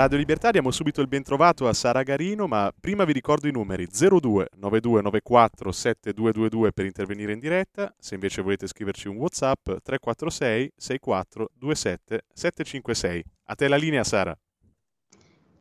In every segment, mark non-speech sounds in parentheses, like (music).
Radio Libertà diamo subito il bentrovato a Sara Garino, ma prima vi ricordo i numeri 02 9294 7222 per intervenire in diretta, se invece volete scriverci un WhatsApp 346 64 27 756. A te la linea Sara.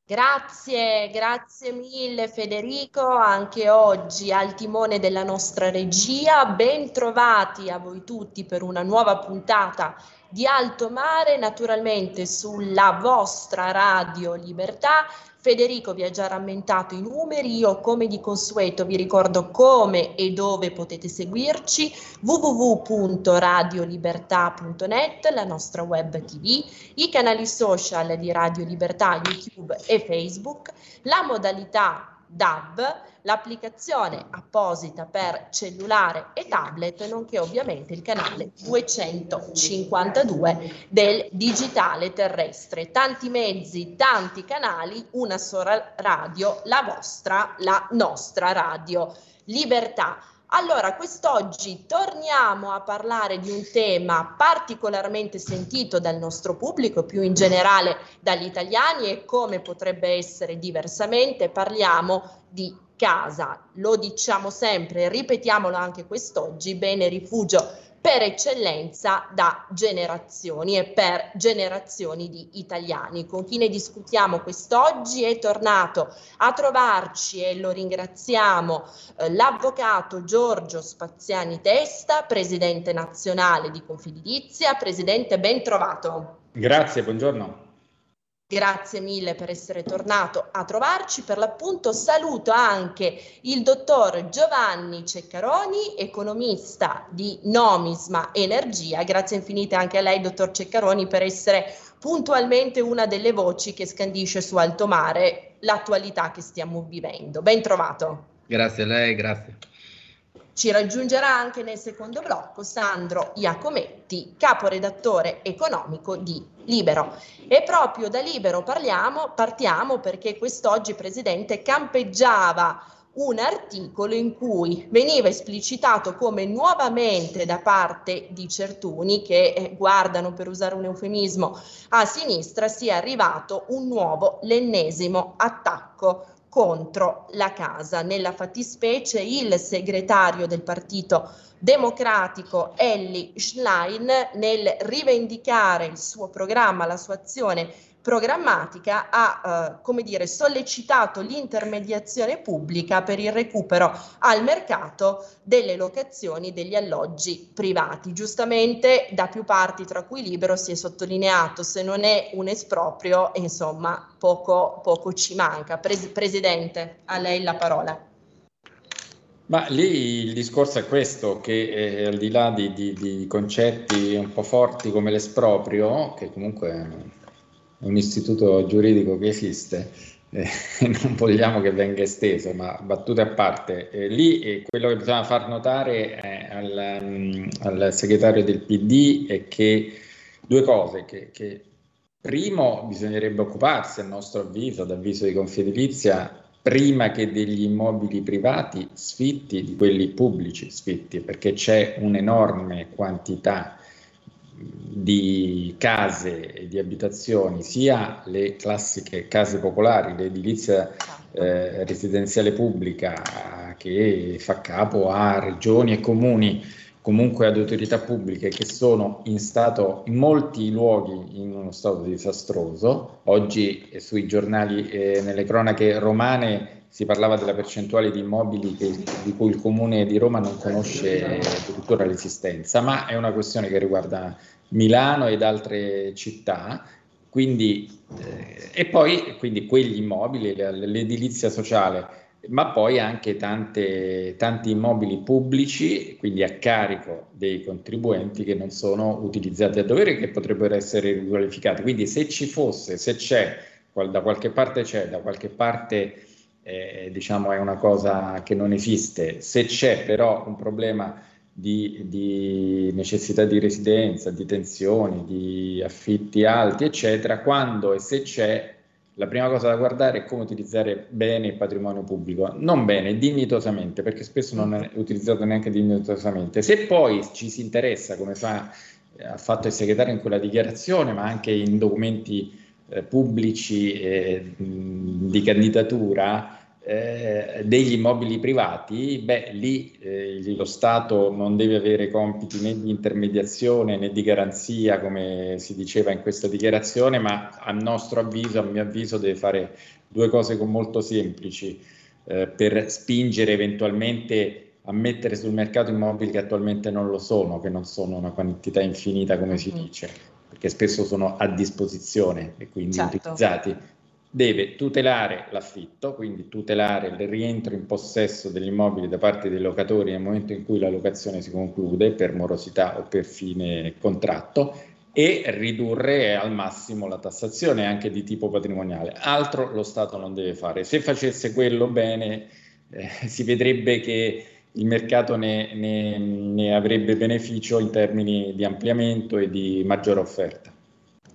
Grazie, grazie mille Federico, anche oggi al timone della nostra regia. Bentrovati a voi tutti per una nuova puntata di alto mare, naturalmente sulla vostra radio Libertà. Federico vi ha già rammentato i numeri, io come di consueto vi ricordo come e dove potete seguirci, www.radiolibertà.net, la nostra web tv, i canali social di Radio Libertà, YouTube e Facebook, la modalità DAB, l'applicazione apposita per cellulare e tablet, nonché ovviamente il canale 252 del digitale terrestre. Tanti mezzi, tanti canali, una sola radio, la vostra, la nostra radio. Libertà. Allora, quest'oggi torniamo a parlare di un tema particolarmente sentito dal nostro pubblico, più in generale dagli italiani e come potrebbe essere diversamente, parliamo di casa. Lo diciamo sempre, ripetiamolo anche quest'oggi, bene rifugio per eccellenza da generazioni e per generazioni di italiani. Con chi ne discutiamo quest'oggi è tornato a trovarci e lo ringraziamo eh, l'avvocato Giorgio Spaziani Testa, presidente nazionale di Confedilizia. Presidente, ben trovato. Grazie, buongiorno. Grazie mille per essere tornato a trovarci. Per l'appunto saluto anche il dottor Giovanni Ceccaroni, economista di Nomisma Energia. Grazie infinite anche a lei, dottor Ceccaroni, per essere puntualmente una delle voci che scandisce su alto mare l'attualità che stiamo vivendo. Ben trovato. Grazie a lei, grazie. Ci raggiungerà anche nel secondo blocco Sandro Iacometti, caporedattore economico di Libero. E proprio da Libero parliamo, partiamo perché quest'oggi Presidente campeggiava un articolo in cui veniva esplicitato come nuovamente da parte di certuni che eh, guardano per usare un eufemismo a sinistra sia arrivato un nuovo, l'ennesimo attacco contro la casa. Nella fattispecie il segretario del Partito Democratico Elli Schlein nel rivendicare il suo programma, la sua azione programmatica ha eh, come dire, sollecitato l'intermediazione pubblica per il recupero al mercato delle locazioni degli alloggi privati. Giustamente da più parti, tra cui Libero, si è sottolineato se non è un esproprio, insomma, poco, poco ci manca. Pres- Presidente, a lei la parola. Ma lì il discorso è questo, che eh, al di là di, di, di, concetti un po' forti come l'esproprio, che comunque un istituto giuridico che esiste, eh, (laughs) non vogliamo che venga esteso, ma battute a parte, eh, lì eh, quello che bisogna far notare eh, al, um, al, segretario del PD è che due cose, che, che primo bisognerebbe occuparsi, a nostro avviso, ad avviso di Confedilizia, prima che degli immobili privati sfitti di quelli pubblici sfitti, perché c'è un'enorme quantità di case e di abitazioni, sia le classiche case popolari, l'edilizia eh, residenziale pubblica che fa capo a regioni e comuni, comunque ad autorità pubbliche che sono in stato in molti luoghi in uno stato disastroso. Oggi eh, sui giornali, eh, nelle cronache romane si parlava della percentuale di immobili che, di cui il comune di Roma non conosce addirittura l'esistenza, ma è una questione che riguarda Milano ed altre città. Quindi, eh, e poi quindi quegli immobili, l'edilizia sociale, ma poi anche tante, tanti immobili pubblici, quindi a carico dei contribuenti che non sono utilizzati a dovere e che potrebbero essere riqualificati. Quindi se ci fosse, se c'è, da qualche parte c'è, da qualche parte eh, diciamo è una cosa che non esiste. Se c'è però un problema di, di, necessità di residenza, di tensioni, di affitti alti, eccetera, quando e se c'è, la prima cosa da guardare è come utilizzare bene il patrimonio pubblico, non bene, dignitosamente, perché spesso non è utilizzato neanche dignitosamente. Se poi ci si interessa, come fa, ha fatto il segretario in quella dichiarazione, ma anche in documenti eh, pubblici eh, di candidatura, eh, degli immobili privati, beh, lì eh, lo Stato non deve avere compiti né di intermediazione né di garanzia, come si diceva in questa dichiarazione, ma a nostro avviso, a mio avviso, deve fare due cose molto semplici eh, per spingere eventualmente a mettere sul mercato immobili che attualmente non lo sono, che non sono una quantità infinita come si mm. dice, perché spesso sono a disposizione e quindi certo. utilizzati deve tutelare l'affitto, quindi tutelare il rientro in possesso degli immobili da parte dei locatori nel momento in cui la locazione si conclude per morosità o per fine contratto e ridurre al massimo la tassazione anche di tipo patrimoniale. Altro lo Stato non deve fare. Se facesse quello bene, eh, (laughs) si vedrebbe che il mercato ne, ne, ne avrebbe beneficio in termini di ampliamento e di maggiore offerta.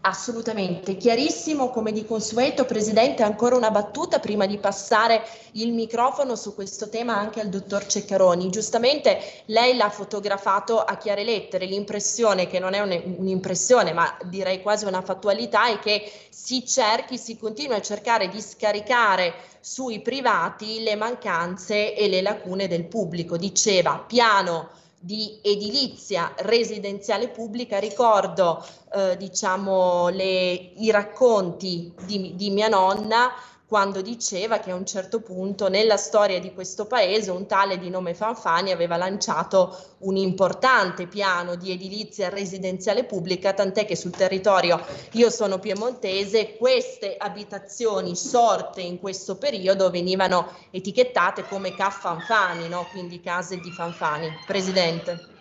Assolutamente, chiarissimo come di consueto. Presidente, ancora una battuta prima di passare il microfono su questo tema anche al dottor Ceccaroni. Giustamente lei l'ha fotografato a chiare lettere, l'impressione che non è un'impressione ma direi quasi una fattualità è che si cerchi, si continua a cercare di scaricare sui privati le mancanze e le lacune del pubblico. Diceva piano di edilizia residenziale pubblica, ricordo eh, diciamo, le, i racconti di, di mia nonna quando diceva che a un certo punto nella storia di questo paese un tale di nome Fanfani aveva lanciato un importante piano di edilizia residenziale pubblica, tant'è che sul territorio, io sono piemontese, queste abitazioni sorte in questo periodo venivano etichettate come CAF Fanfani, no? quindi case di Fanfani. Presidente.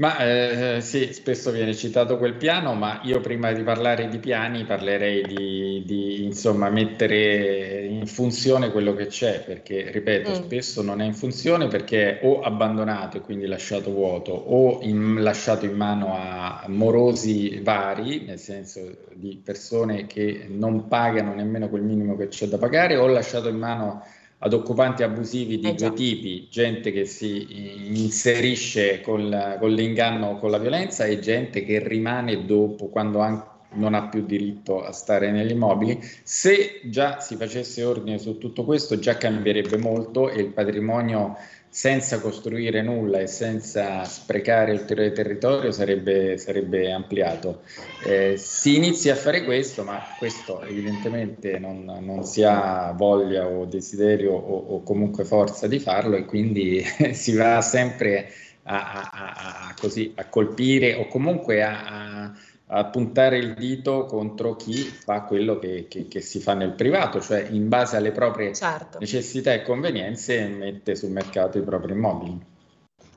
Ma eh, sì, spesso viene citato quel piano, ma io prima di parlare di piani parlerei di, di insomma, mettere in funzione quello che c'è, perché ripeto, mm. spesso non è in funzione perché è o abbandonato e quindi lasciato vuoto, o in, lasciato in mano a morosi vari, nel senso di persone che non pagano nemmeno quel minimo che c'è da pagare, o lasciato in mano a ad occupanti abusivi di eh due tipi, gente che si inserisce col, con l'inganno o con la violenza e gente che rimane dopo quando non ha più diritto a stare negli immobili. Se già si facesse ordine su tutto questo già cambierebbe molto e il patrimonio senza costruire nulla e senza sprecare ulteriore territorio sarebbe, sarebbe ampliato. Eh, si inizia a fare questo, ma questo evidentemente non, non si ha voglia o desiderio o, o, comunque forza di farlo e quindi (laughs) si va sempre a, a, a, così, a colpire o comunque a a puntare il dito contro chi fa quello che, che, che, si fa nel privato, cioè in base alle proprie certo. necessità e convenienze mette sul mercato i propri immobili.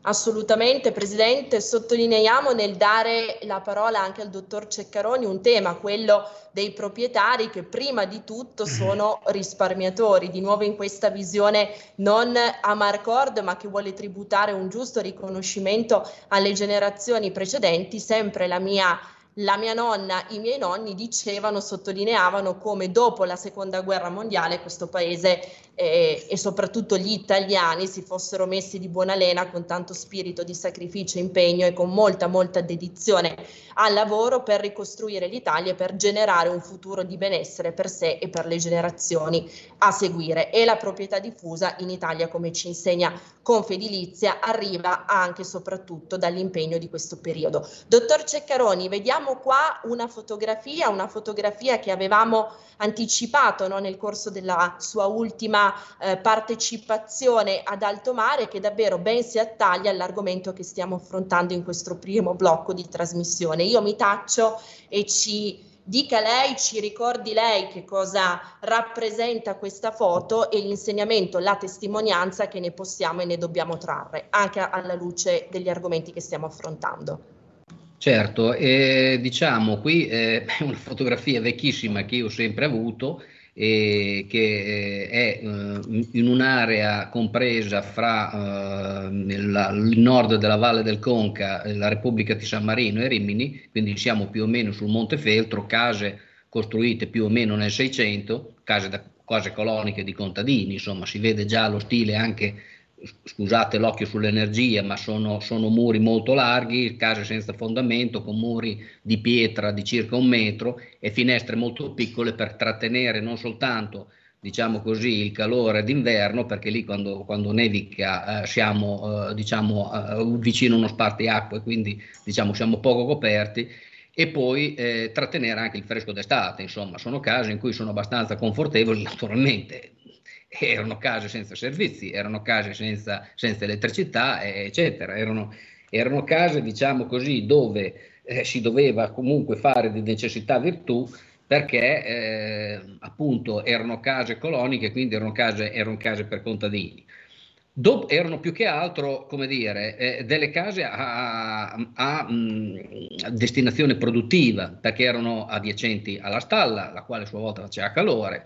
Assolutamente, Presidente. Sottolineiamo nel dare la parola anche al dottor Ceccaroni un tema, quello dei proprietari che prima di tutto sono (laughs) risparmiatori. Di nuovo in questa visione non a Marcord, ma che vuole tributare un giusto riconoscimento alle generazioni precedenti, sempre la mia la mia nonna, i miei nonni dicevano, sottolineavano come dopo la seconda guerra mondiale questo paese eh, e soprattutto gli italiani si fossero messi di buona lena con tanto spirito di sacrificio, impegno e con molta molta dedizione al lavoro per ricostruire l'Italia e per generare un futuro di benessere per sé e per le generazioni a seguire. E la proprietà diffusa in Italia, come ci insegna Confedilizia, arriva anche e soprattutto dall'impegno di questo periodo. Dottor Ceccaroni, vediamo qua una fotografia, una fotografia che avevamo anticipato no, nel corso della sua ultima eh, partecipazione ad alto mare che davvero ben si attaglia all'argomento che stiamo affrontando in questo primo blocco di trasmissione. Io mi taccio e ci dica lei, ci ricordi lei che cosa rappresenta questa foto e l'insegnamento, la testimonianza che ne possiamo e ne dobbiamo trarre, anche alla luce degli argomenti che stiamo affrontando. Certo, eh, diciamo qui eh, è (laughs) una fotografia vecchissima che io ho sempre avuto eh, che è eh, in un'area compresa fra eh, il nord della Valle del Conca, la Repubblica di San Marino e Rimini, quindi siamo più o meno sul Monte Feltro, case costruite più o meno nel 600, case da cose coloniche di contadini, insomma si vede già lo stile anche scusate l'occhio sull'energia, ma sono, sono, muri molto larghi, case senza fondamento, con muri di pietra di circa un metro e finestre molto piccole per trattenere non soltanto diciamo così, il calore d'inverno, perché lì quando, quando nevica eh, siamo eh, diciamo, eh, vicino a uno spartiacque, quindi diciamo, siamo poco coperti, e poi eh, trattenere anche il fresco d'estate, insomma, sono case in cui sono abbastanza confortevoli, naturalmente erano case senza servizi, erano case senza, senza elettricità, eccetera. Erano, erano, case, diciamo così, dove eh, si doveva comunque fare di necessità virtù perché eh, appunto erano case coloniche, quindi erano case, erano case per contadini. Dop- erano più che altro, come dire, eh, delle case a, a, a mh, destinazione produttiva, perché erano adiacenti alla stalla, la quale a sua volta faceva calore,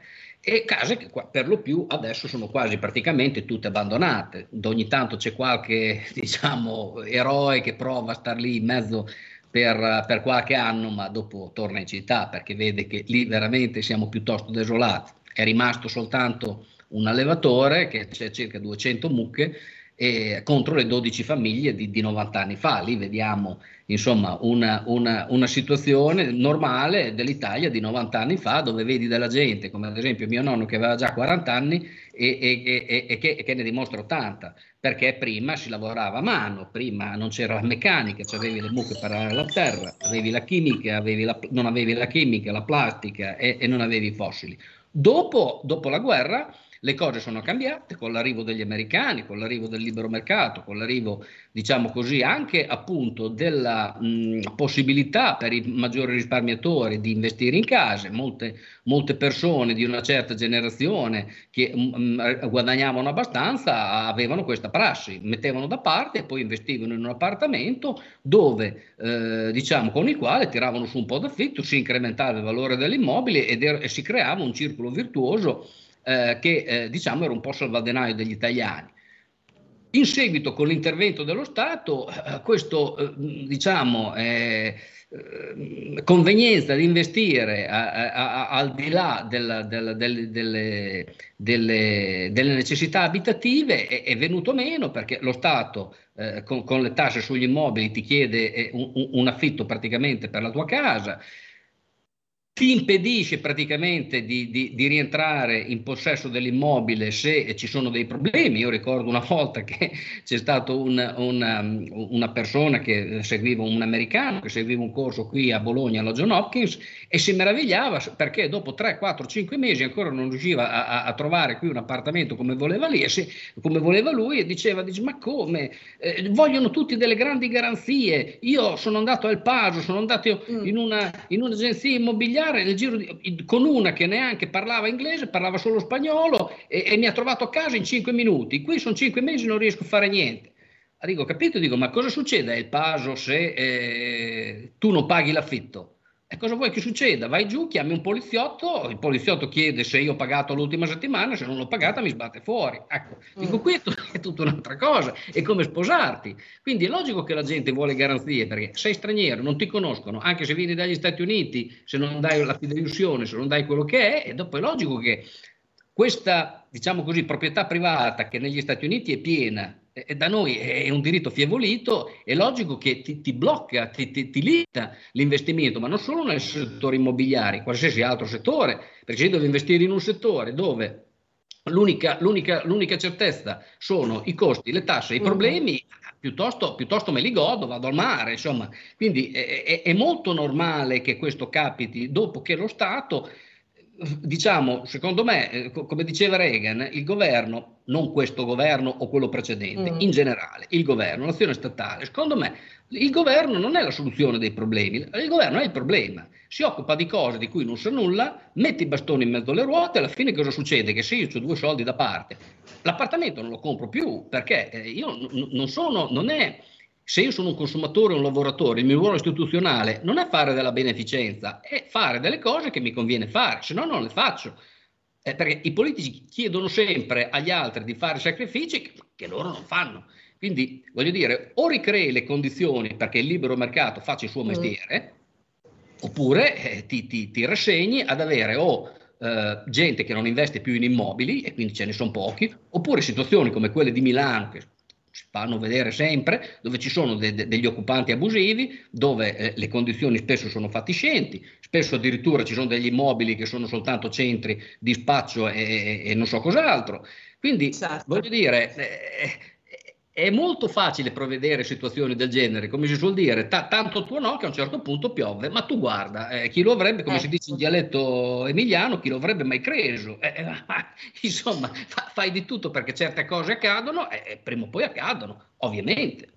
e case che per lo più adesso sono quasi praticamente tutte abbandonate. Ogni tanto c'è qualche (laughs) diciamo, eroe che prova a star lì in mezzo per, per, qualche anno, ma dopo torna in città perché vede che lì veramente siamo piuttosto desolati. È rimasto soltanto un allevatore che c'è circa 200 mucche e contro le 12 famiglie di, di 90 anni fa. Lì vediamo insomma una, una, una, situazione normale dell'Italia di 90 anni fa dove vedi della gente, come ad esempio mio nonno che aveva già 40 anni e, e, e, e che, che, ne dimostra 80, perché prima si lavorava a mano, prima non c'era la meccanica, cioè avevi le mucche per la terra, avevi la chimica, avevi la, non avevi la chimica, la plastica e, non avevi i fossili. Dopo, dopo la guerra le cose sono cambiate con l'arrivo degli americani, con l'arrivo del libero mercato, con l'arrivo, diciamo così, anche appunto della mh, possibilità per i maggiori risparmiatori di investire in case. Molte, molte persone di una certa generazione che mh, guadagnavano abbastanza avevano questa prassi, mettevano da parte e poi investivano in un appartamento dove, eh, diciamo, con il quale tiravano su un po' d'affitto, si incrementava il valore dell'immobile ed er- e si creava un circolo virtuoso eh, che eh, diciamo era un po' salvadenaio degli italiani. In seguito con l'intervento dello Stato, eh, questo eh, diciamo, eh, convenienza di investire a, a, a, al di là della, della, delle, delle, delle, delle, necessità abitative è, è, venuto meno perché lo Stato eh, con, con, le tasse sugli immobili ti chiede un, un affitto praticamente per la tua casa ti impedisce praticamente di, di, di, rientrare in possesso dell'immobile se ci sono dei problemi. Io ricordo una (laughs) volta che c'è stata una, una, una, persona che seguiva un americano, che seguiva un corso qui a Bologna alla John Hopkins e si meravigliava perché dopo 3, 4, 5 mesi ancora non riusciva a, a, a trovare qui un appartamento come voleva, lì, se, come voleva lui e diceva, dice, ma come? Eh, vogliono tutti delle grandi garanzie. Io sono andato al Paso, sono andato mm. in, una, in un'agenzia immobiliare studiare nel giro di, con una che neanche parlava inglese, parlava solo spagnolo e, e mi ha trovato a casa in cinque minuti. Qui sono cinque mesi e non riesco a fare niente. Dico, capito? Dico, ma cosa succede al Paso se eh, tu non paghi l'affitto? E cosa vuoi che succeda? Vai giù, chiami un poliziotto, il poliziotto chiede se io ho pagato l'ultima settimana, se non l'ho pagata mi sbatte fuori. Ecco, dico, qui (laughs) è tutta un'altra cosa, è come sposarti. Quindi è logico che la gente vuole garanzie, perché sei straniero, non ti conoscono, anche se vieni dagli Stati Uniti, se non dai la fideiussione, se non dai quello che è, e dopo è logico che questa, diciamo così, proprietà privata che negli Stati Uniti è piena e da noi è un diritto fievolito, è logico che ti, ti blocca, ti, ti, ti, limita l'investimento, ma non solo nel settore immobiliare, in qualsiasi altro settore, perché se devi investire in un settore dove l'unica, l'unica, l'unica certezza sono i costi, le tasse, i mm. problemi, piuttosto, piuttosto me li godo, vado al mare, insomma. Quindi è, è, è molto normale che questo capiti dopo che lo Stato diciamo, secondo me, eh, come diceva Reagan, il governo, non questo governo o quello precedente, mm. in generale, il governo, l'azione statale, secondo me il governo non è la soluzione dei problemi, il governo è il problema, si occupa di cose di cui non sa nulla, mette i bastoni in mezzo alle ruote, alla fine cosa succede? Che se io ho due soldi da parte, l'appartamento non lo compro più perché eh, io non sono, non è se io sono un consumatore o un lavoratore, il mio ruolo istituzionale non è fare della beneficenza, è fare delle cose che mi conviene fare, se no non le faccio. Eh, perché i politici chiedono sempre agli altri di fare sacrifici che loro non fanno. Quindi, voglio dire, o ricrei le condizioni perché il libero mercato faccia il suo mm. mestiere, mm. oppure eh, ti, ti, ti, rassegni ad avere o eh, gente che non investe più in immobili, e quindi ce ne sono pochi, oppure situazioni come quelle di Milano, che fanno vedere sempre, dove ci sono de- de- degli occupanti abusivi, dove eh, le condizioni spesso sono fatiscenti, spesso addirittura ci sono degli immobili che sono soltanto centri di spaccio e, e, e non so cos'altro. Quindi certo. voglio dire, eh, è molto facile prevedere situazioni del genere, come si suol dire, t- tanto tuo no che a un certo punto piove, ma tu guarda, eh, chi lo avrebbe, come eh. si dice in dialetto emiliano, chi lo avrebbe mai creso? Eh, eh (laughs) insomma, fa- fai di tutto perché certe cose accadono e prima o poi accadono, ovviamente.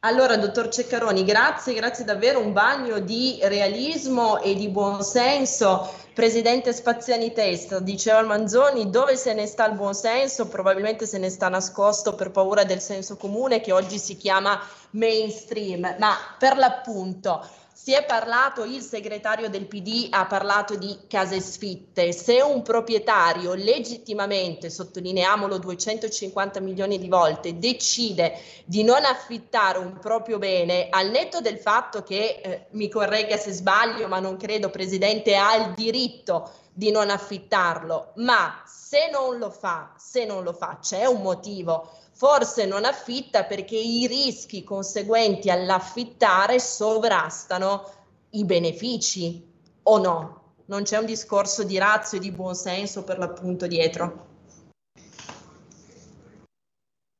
Allora, dottor Ceccaroni, grazie, grazie davvero, un bagno di realismo e di buonsenso. Presidente Spaziani Testa, diceva Manzoni, dove se ne sta il buonsenso? Probabilmente se ne sta nascosto per paura del senso comune che oggi si chiama mainstream, ma per l'appunto si è parlato, il segretario del PD ha parlato di case sfitte. Se un proprietario legittimamente, sottolineiamolo 250 milioni di volte, decide di non affittare un proprio bene, al netto del fatto che, eh, mi corregga se sbaglio, ma non credo, Presidente, ha il diritto di non affittarlo, ma se non lo fa, se non lo fa, c'è un motivo forse non affitta perché i rischi conseguenti all'affittare sovrastano i benefici o no? Non c'è un discorso di razio e di buonsenso per l'appunto dietro.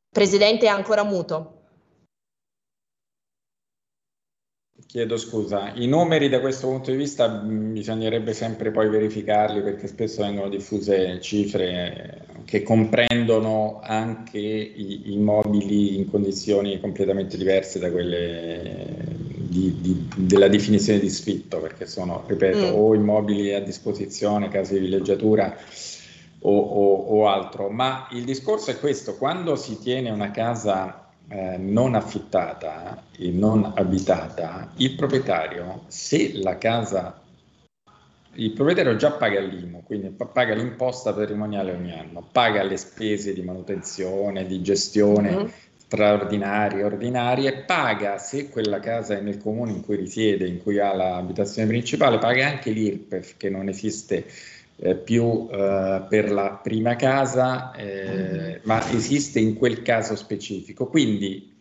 Presidente è ancora muto. Chiedo scusa, i numeri da questo punto di vista bisognerebbe sempre poi verificarli perché spesso vengono diffuse cifre che comprendono anche i immobili in condizioni completamente diverse da quelle di, di, della definizione di sfitto, perché sono, ripeto, mm. o immobili a disposizione, case di villeggiatura o, o, o altro. Ma il discorso è questo, quando si tiene una casa eh, non affittata e non abitata, il proprietario, se la casa, il proprietario già paga l'IMU, quindi paga l'imposta patrimoniale ogni anno, paga le spese di manutenzione, di gestione mm-hmm. straordinarie, ordinarie, paga se quella casa è nel comune in cui risiede, in cui ha l'abitazione principale, paga anche l'IRPEF che non esiste eh, più eh, per la prima casa, eh, ma esiste in quel caso specifico. Quindi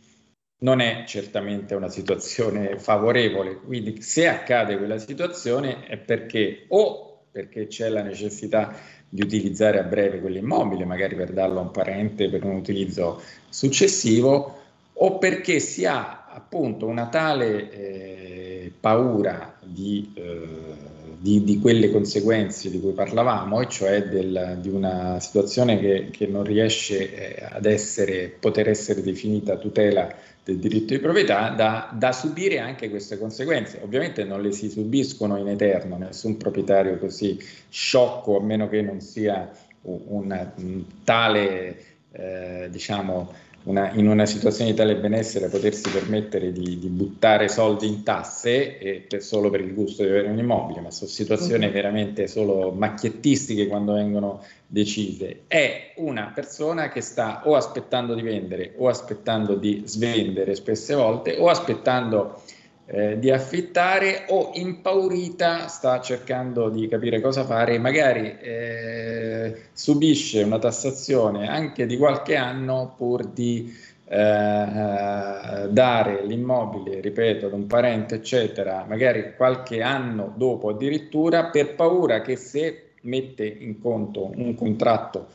non è certamente una situazione favorevole. Quindi se accade quella situazione è perché o perché c'è la necessità di utilizzare a breve quell'immobile, magari per darlo a un parente per un utilizzo successivo, o perché si ha appunto una tale eh, paura di eh, di, di, quelle conseguenze di cui parlavamo, e cioè del, di una situazione che, che non riesce eh, ad essere, poter essere definita tutela del diritto di proprietà, da, da, subire anche queste conseguenze. Ovviamente non le si subiscono in eterno, nessun proprietario così sciocco, a meno che non sia un, un, tale, eh, diciamo, una, in una situazione di tale benessere potersi permettere di, di buttare soldi in tasse e per, solo per il gusto di avere un immobile, ma sono situazioni uh-huh. veramente solo macchiettistiche quando vengono decise, è una persona che sta o aspettando di vendere o aspettando di svendere spesse volte o aspettando eh, di affittare o impaurita sta cercando di capire cosa fare, magari eh, subisce una tassazione anche di qualche anno pur di eh, dare l'immobile, ripeto, ad un parente, eccetera, magari qualche anno dopo addirittura, per paura che se mette in conto un contratto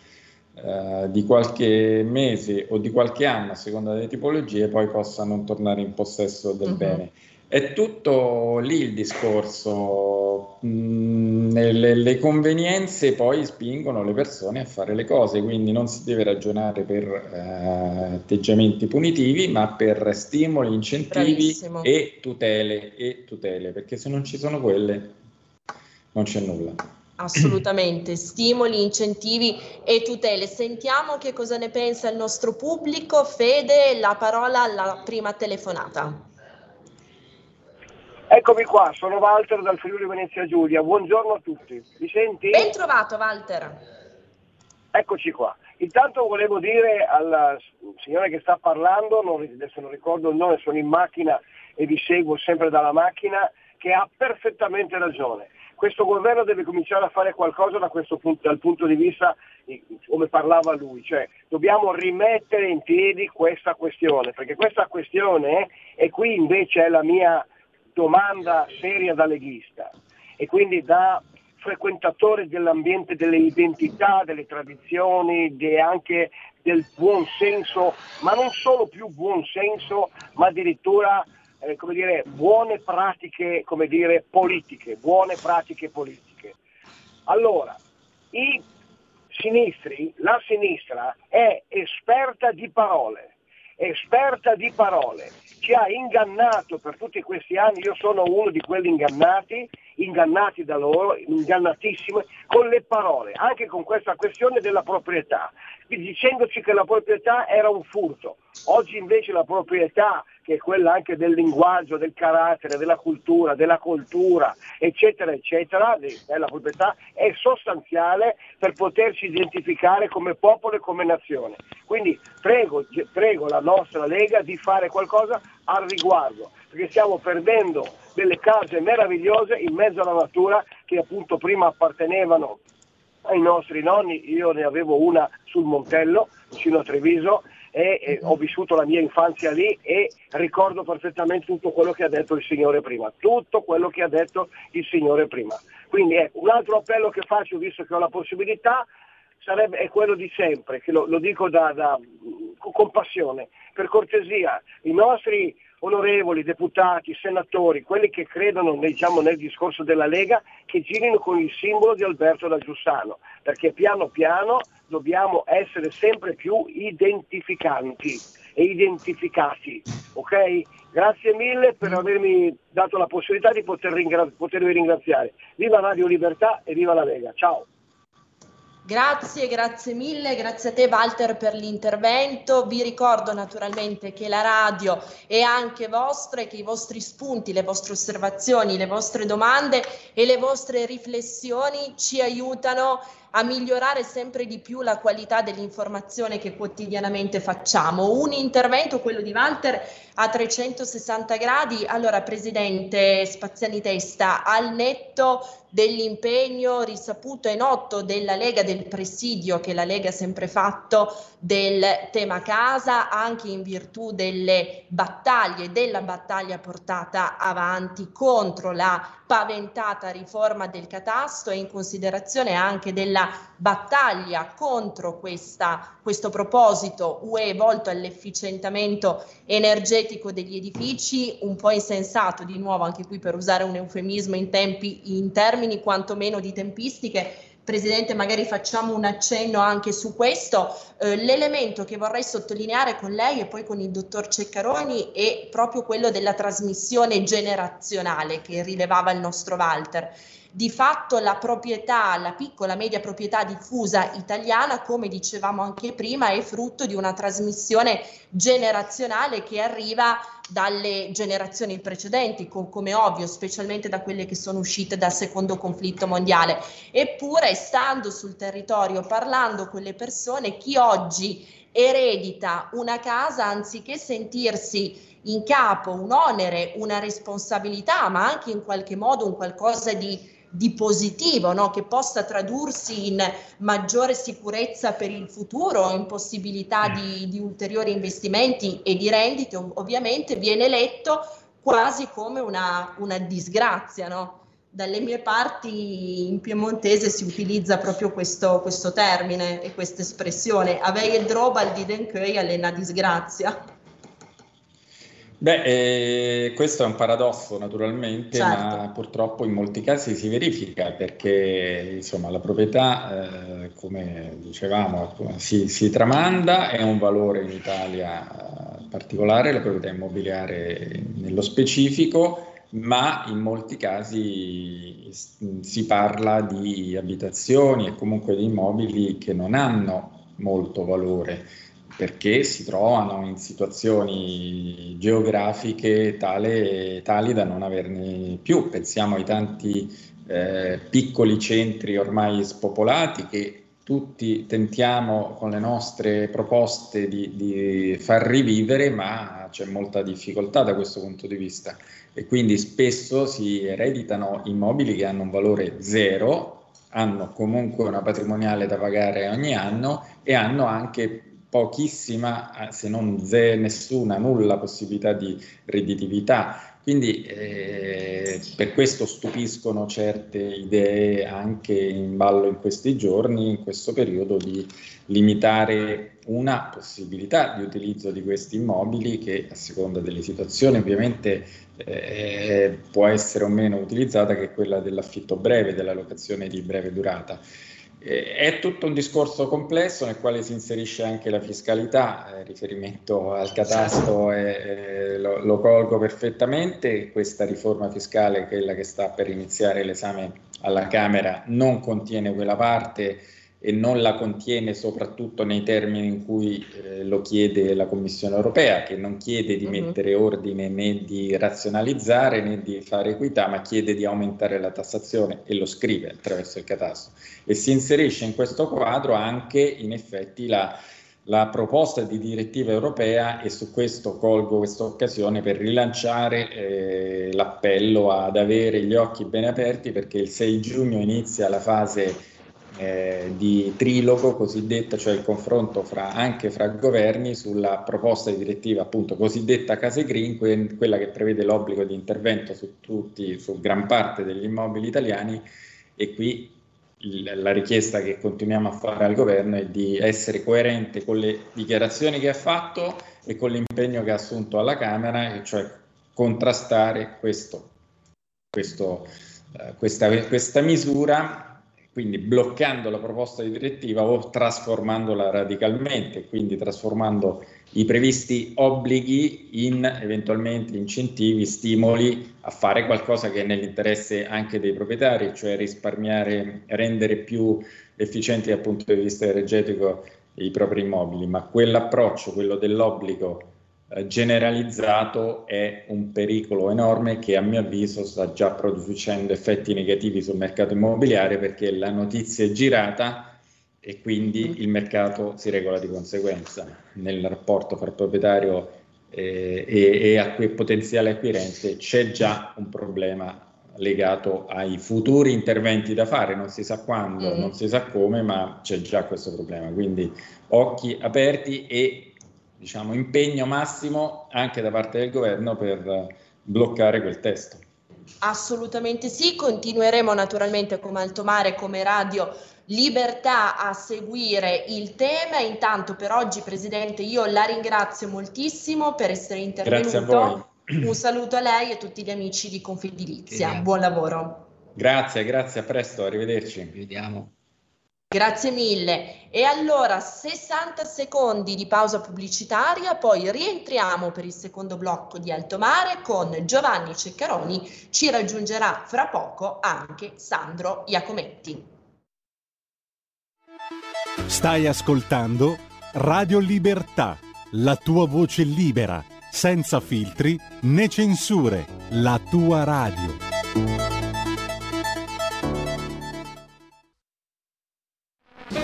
eh, di qualche mese o di qualche anno, a seconda delle tipologie, poi possa non tornare in possesso del uh-huh. bene. È tutto lì il discorso. Mm, le, le, convenienze poi spingono le persone a fare le cose, quindi non si deve ragionare per eh, atteggiamenti punitivi, ma per stimoli, incentivi e tutele, e tutele, perché se non ci sono quelle non c'è nulla. Assolutamente, (clears throat) stimoli, incentivi e tutele. Sentiamo che cosa ne pensa il nostro pubblico. Fede, la parola alla prima telefonata. Eccomi qua, sono Walter dal Friuli Venezia Giulia. Buongiorno a tutti. Mi senti? Ben trovato Walter. Eccoci qua. Intanto volevo dire al signore che sta parlando, non, adesso non ricordo il nome, sono in macchina e vi seguo sempre dalla macchina, che ha perfettamente ragione. Questo governo deve cominciare a fare qualcosa da questo punto, dal punto di vista, come parlava lui, cioè dobbiamo rimettere in piedi questa questione, perché questa questione, e qui invece è la mia domanda seria da leghista, e quindi da frequentatore dell'ambiente delle identità, delle tradizioni, de anche del buon senso, ma non solo più buon senso, ma addirittura eh, come dire, buone pratiche come dire, politiche, buone pratiche politiche. Allora, i sinistri, la sinistra è esperta di parole, esperta di parole, ci ha ingannato per tutti questi anni, io sono uno di quelli ingannati, ingannati da loro, ingannatissimi, con le parole, anche con questa questione della proprietà, dicendoci che la proprietà era un furto. Oggi invece la proprietà che è quella anche del linguaggio, del carattere, della cultura, della cultura, eccetera, eccetera, della proprietà, è sostanziale per poterci identificare come popolo e come nazione. Quindi prego, prego la nostra Lega di fare qualcosa al riguardo, perché stiamo perdendo delle case meravigliose in mezzo alla natura che appunto prima appartenevano ai nostri nonni, io ne avevo una sul Montello, vicino a Treviso, e, e, ho vissuto la mia infanzia lì e ricordo perfettamente tutto quello che ha detto il Signore prima, tutto quello che ha detto il Signore prima. Quindi ecco, un altro appello che faccio, visto che ho la possibilità, sarebbe, è quello di sempre, lo, lo dico da, da, con passione. Per cortesia, i nostri onorevoli, deputati, senatori, quelli che credono diciamo, nel discorso della Lega, che girino con il simbolo di Alberto da Giussano, perché piano piano dobbiamo essere sempre più identificanti e identificati. Ok? Grazie mille per avermi dato la possibilità di poter ringra- potervi ringraziare. Viva Radio Libertà e viva la Lega. Ciao. Grazie, grazie mille, grazie a te Walter per l'intervento. Vi ricordo naturalmente che la radio è anche vostra e che i vostri spunti, le vostre osservazioni, le vostre domande e le vostre riflessioni ci aiutano a migliorare sempre di più la qualità dell'informazione che quotidianamente facciamo. Un intervento, quello di Walter, a 360 gradi. Allora, Presidente Spaziani Testa, al netto dell'impegno risaputo e noto della Lega del presidio che la Lega ha sempre fatto del tema casa, anche in virtù delle battaglie, della battaglia portata avanti contro la paventata riforma del catasto e in considerazione anche della battaglia contro questa, questo proposito UE volto all'efficientamento energetico degli edifici, un po' insensato di nuovo anche qui per usare un eufemismo in tempi in termini quantomeno di tempistiche Presidente, magari facciamo un accenno anche su questo. Eh, l'elemento che vorrei sottolineare con lei e poi con il dottor Ceccaroni è proprio quello della trasmissione generazionale che rilevava il nostro Walter di fatto la proprietà, la piccola media proprietà diffusa italiana, come dicevamo anche prima, è frutto di una trasmissione generazionale che arriva dalle generazioni precedenti, com- come ovvio, specialmente da quelle che sono uscite dal secondo conflitto mondiale. Eppure, stando sul territorio, parlando con le persone, chi oggi eredita una casa, anziché sentirsi in capo un onere, una responsabilità, ma anche in qualche modo un qualcosa di di positivo, no? che possa tradursi in maggiore sicurezza per il futuro, in possibilità di, di ulteriori investimenti e di rendite, ovviamente viene letto quasi come una, una disgrazia. No? Dalle mie parti in piemontese si utilizza proprio questo, questo termine e questa espressione, avere drobal di denköi alle una disgrazia. Beh, eh, questo è un paradosso naturalmente, certo. ma purtroppo in molti casi si verifica perché insomma, la proprietà, eh, come dicevamo, si, si, tramanda, è un valore in Italia particolare, la proprietà immobiliare nello specifico, ma in molti casi si parla di abitazioni e comunque di immobili che non hanno molto valore perché si trovano in situazioni geografiche tale, tali da non averne più. Pensiamo ai tanti eh, piccoli centri ormai spopolati che tutti tentiamo con le nostre proposte di, di, far rivivere, ma c'è molta difficoltà da questo punto di vista e quindi spesso si ereditano immobili che hanno un valore zero, hanno comunque una patrimoniale da pagare ogni anno e hanno anche pochissima, se non ze, nessuna, nulla possibilità di redditività quindi eh, per questo stupiscono certe idee anche in ballo in questi giorni, in questo periodo, di limitare una possibilità di utilizzo di questi immobili che a seconda delle situazioni ovviamente eh, può essere o meno utilizzata, che è quella dell'affitto breve, della locazione di breve durata. Eh, è tutto un discorso complesso nel quale si inserisce anche la fiscalità, eh, riferimento al catasto eh, lo, lo, colgo perfettamente, questa riforma fiscale, quella che sta per iniziare l'esame alla Camera, non contiene quella parte e non la contiene soprattutto nei termini in cui eh, lo chiede la Commissione europea, che non chiede di uh-huh. mettere ordine né di razionalizzare né di fare equità, ma chiede di aumentare la tassazione e lo scrive attraverso il catasto. E si inserisce in questo quadro anche in effetti la, la proposta di direttiva europea e su questo colgo questa occasione per rilanciare eh, l'appello ad avere gli occhi ben aperti perché il 6 giugno inizia la fase eh, di trilogo cosiddetta, cioè il confronto fra, anche fra governi sulla proposta di direttiva appunto cosiddetta Case Green, que- quella che prevede l'obbligo di intervento su tutti, su gran parte degli immobili italiani e qui la richiesta che continuiamo a fare al governo è di essere coerente con le dichiarazioni che ha fatto e con l'impegno che ha assunto alla Camera, e cioè contrastare questo, questo, eh, questa, questa misura quindi bloccando la proposta di direttiva o trasformandola radicalmente, quindi trasformando i previsti obblighi in eventualmente incentivi, stimoli a fare qualcosa che è nell'interesse anche dei proprietari, cioè risparmiare, rendere più efficienti dal punto di vista energetico i propri immobili, ma quell'approccio, quello dell'obbligo eh, generalizzato è un pericolo enorme che a mio avviso sta già producendo effetti negativi sul mercato immobiliare perché la notizia è girata e quindi mm. il mercato si regola di conseguenza nel rapporto fra proprietario eh, e, e acqu- potenziale acquirente c'è già un problema legato ai futuri interventi da fare, non si sa quando, mm. non si sa come, ma c'è già questo problema. Quindi occhi aperti e diciamo, impegno massimo anche da parte del governo per bloccare quel testo. Assolutamente sì, continueremo naturalmente come Alto Mare, come Radio Libertà a seguire il tema. Intanto per oggi, Presidente, io la ringrazio moltissimo per essere intervenuto. Un saluto a lei e a tutti gli amici di Confedilizia. Buon lavoro. Grazie, grazie, a presto, arrivederci. Vediamo. Grazie mille. E allora 60 secondi di pausa pubblicitaria, poi rientriamo per il secondo blocco di Alto Mare con Giovanni Ceccaroni. Ci raggiungerà fra poco anche Sandro Iacometti. Stai ascoltando Radio Libertà, la tua voce libera, senza filtri né censure, la tua radio.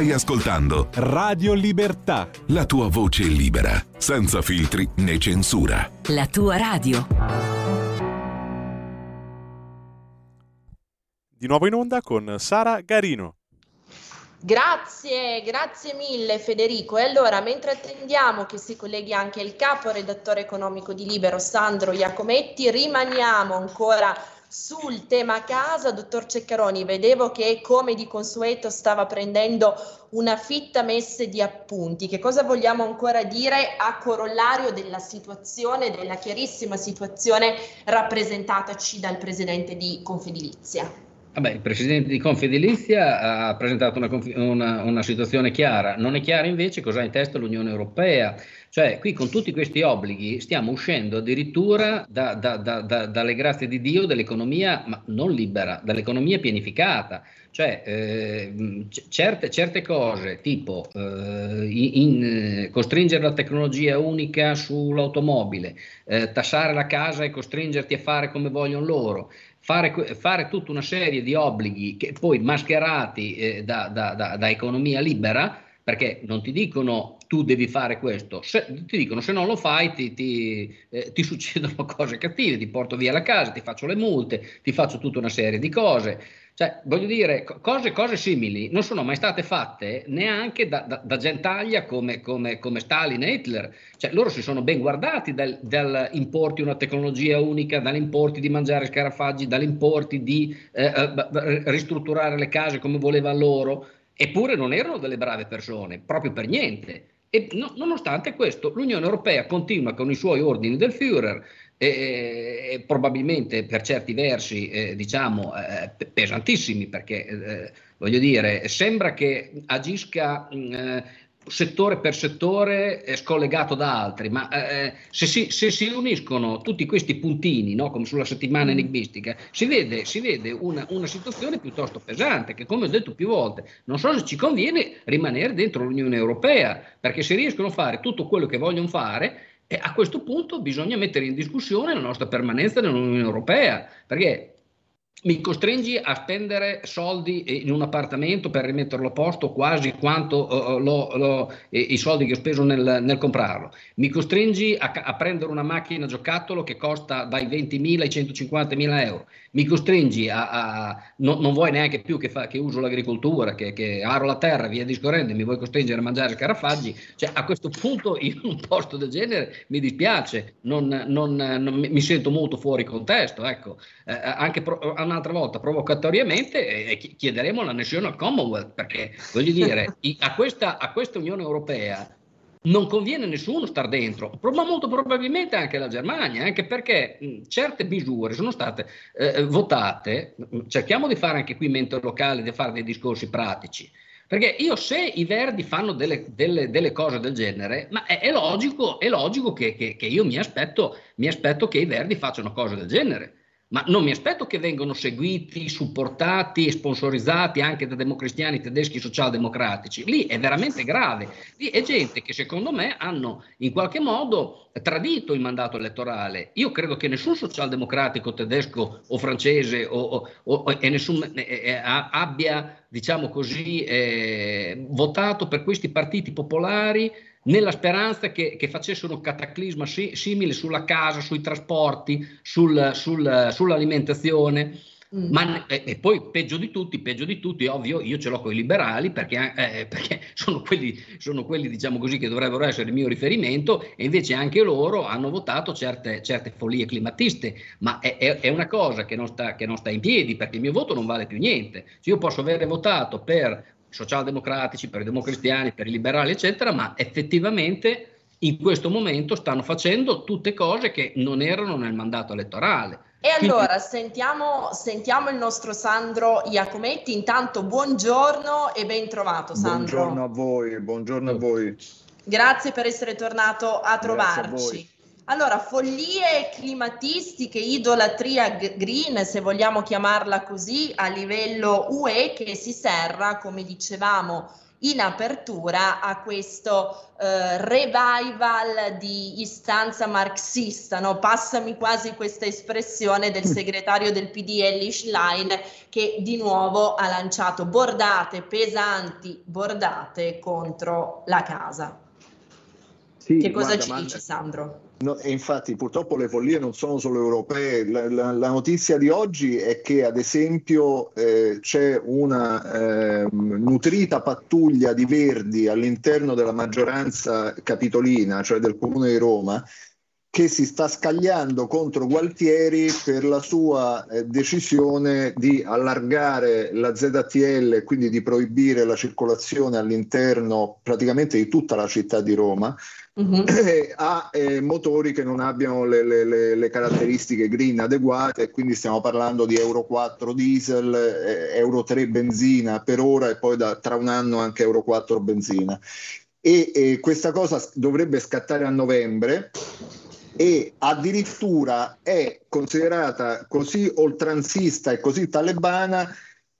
Stai ascoltando Radio Libertà. la tua voce libera, senza filtri né censura. La tua radio. Di nuovo in onda con Sara Garino. Grazie, grazie mille Federico. E allora, mentre attendiamo che si colleghi anche il capo redattore economico di Libero, Sandro Iacometti, rimaniamo ancora sul tema casa. Dottor Ceccaroni, vedevo che come di consueto stava prendendo una fitta messe di appunti. Che cosa vogliamo ancora dire a corollario della situazione, della chiarissima situazione rappresentataci dal presidente di Confedilizia? Vabbè, il presidente di Confedilizia ha presentato una, una, una, situazione chiara, non è chiara invece cosa ha in testa l'Unione Europea, cioè qui con tutti questi obblighi stiamo uscendo addirittura da, da, da, dalle grazie di Dio dell'economia, ma non libera, dall'economia pianificata, cioè eh, certe, certe, cose tipo eh, in, in, costringere la tecnologia unica sull'automobile, eh, tassare la casa e costringerti a fare come vogliono loro fare, fare tutta una serie di obblighi che poi mascherati eh, da, da, da, da, economia libera, perché non ti dicono tu devi fare questo, se, ti dicono se non lo fai ti, ti, eh, ti (laughs) succedono cose cattive, ti porto via la casa, ti faccio le multe, ti faccio tutta una serie di cose. Cioè, voglio dire, cose, cose, simili non sono mai state fatte neanche da, da, da gentaglia come, come, come, Stalin e Hitler. Cioè, loro si sono ben guardati dal, dal importi una tecnologia unica, dall'importi di mangiare scarafaggi, dall'importi di eh, eh, ristrutturare le case come voleva loro, eppure non erano delle brave persone, proprio per niente. E no, nonostante questo, l'Unione Europea continua con i suoi ordini del Führer, e, probabilmente per certi versi eh, diciamo eh, pesantissimi perché eh, voglio dire sembra che agisca mh, eh, settore per settore scollegato da altri ma eh, se si, se, si, uniscono tutti questi puntini no, come sulla settimana mm. enigmistica si vede, si vede una, una, situazione piuttosto pesante che come ho detto più volte non so se ci conviene rimanere dentro l'Unione Europea perché se riescono a fare tutto quello che vogliono fare e a questo punto bisogna mettere in discussione la nostra permanenza nell'Unione Europea, perché mi costringi a spendere soldi in un appartamento per rimetterlo a posto quasi quanto uh, lo, lo, eh, i soldi che ho speso nel, nel comprarlo. Mi costringi a, a, prendere una macchina giocattolo che costa dai 20.000 ai 150.000 euro. Mi costringi a... a no, non vuoi neanche più che, fa, che uso l'agricoltura, che, che, aro la terra, via discorrendo, mi vuoi costringere a mangiare scarafaggi. Cioè, a questo punto in un posto del genere mi dispiace, non, non, non mi sento molto fuori contesto. Ecco. Eh, anche pro, un'altra volta provocatoriamente eh, chiederemo l'annessione al Commonwealth perché voglio dire (laughs) a questa, a questa Unione Europea non conviene nessuno star dentro, ma molto probabilmente anche la Germania, anche perché mh, certe misure sono state eh, votate, cerchiamo di fare anche qui mente locale, di fare dei discorsi pratici, perché io se i verdi fanno delle, delle, delle cose del genere, ma è, è logico, è logico che, che, che io mi aspetto, mi aspetto che i verdi facciano cose del genere ma non mi aspetto che vengano seguiti, supportati e sponsorizzati anche da democristiani tedeschi socialdemocratici. Lì è veramente grave. Lì è gente che secondo me hanno in qualche modo tradito il mandato elettorale. Io credo che nessun socialdemocratico tedesco o francese o, o, o e nessun, eh, eh, abbia, diciamo così, eh, votato per questi partiti popolari nella speranza che, che facessero un cataclisma si, simile sulla casa, sui trasporti, sul, sul, sull'alimentazione. Mm. Ma, e, e, poi peggio di tutti, peggio di tutti, ovvio, io ce l'ho con i liberali perché, eh, perché (laughs) sono, quelli, sono, quelli, diciamo così, che dovrebbero essere il mio riferimento e invece anche loro hanno votato certe, certe follie climatiste, ma è, è, è una cosa che non, sta, che non, sta, in piedi perché il mio voto non vale più niente. Io posso avere votato per socialdemocratici, per i democristiani, per i liberali, eccetera, ma effettivamente in questo momento stanno facendo tutte cose che non erano nel mandato elettorale. E allora sentiamo, sentiamo, il nostro Sandro Iacometti. Intanto buongiorno e ben trovato Sandro. Buongiorno a voi, buongiorno a voi. Grazie per essere tornato a trovarci. Allora, follie climatistiche, idolatria green, se vogliamo chiamarla così, a livello UE che si serra, come dicevamo in apertura a questo eh, revival di istanza marxista, no? passami quasi questa espressione del mm. segretario del PD Ellie Schlein che di nuovo ha lanciato bordate pesanti, bordate contro la casa. Sì, che cosa guarda, ci dice Sandro? No, e infatti purtroppo le follie non sono solo europee. La, la, la notizia di oggi è che ad esempio eh, c'è una eh, nutrita pattuglia di verdi all'interno della maggioranza capitolina, cioè del comune di Roma, che si sta scagliando contro Gualtieri per la sua eh, decisione di allargare la ZTL quindi di proibire la circolazione all'interno praticamente di tutta la città di Roma uh-huh. eh, a eh, motori che non abbiano le, le, le, caratteristiche green adeguate, quindi stiamo parlando di Euro 4 diesel, eh, Euro 3 benzina per ora e poi da, tra un anno anche Euro 4 benzina. E questa cosa dovrebbe scattare a novembre e addirittura è considerata così oltranzista e così talebana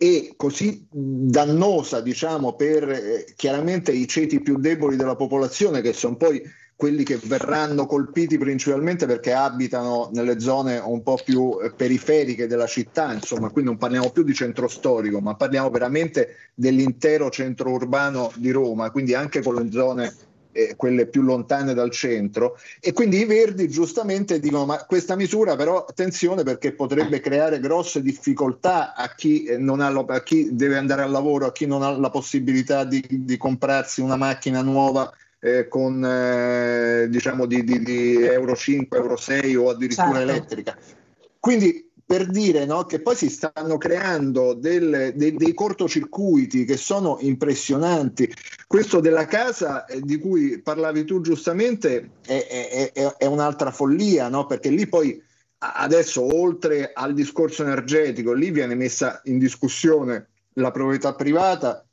e così dannosa, diciamo, per eh, chiaramente i ceti più deboli della popolazione, che sono poi quelli che verranno colpiti principalmente perché abitano nelle zone un po' più eh, periferiche della città, insomma, qui non parliamo più di centro storico, ma parliamo veramente dell'intero centro urbano di Roma, quindi anche con le zone eh, quelle più lontane dal centro e quindi i verdi giustamente dicono ma questa misura però attenzione perché potrebbe creare grosse difficoltà a chi, eh, non ha, a chi deve andare al lavoro, a chi non ha la possibilità di, di comprarsi una macchina nuova eh, con eh, diciamo di, di, di, Euro 5, Euro 6 o addirittura certo. elettrica. Quindi per dire no, che poi si stanno creando del, dei, dei, cortocircuiti che sono impressionanti. Questo della casa eh, di cui parlavi tu giustamente è, è, è un'altra follia, no? perché lì poi adesso oltre al discorso energetico, lì viene messa in discussione la proprietà privata,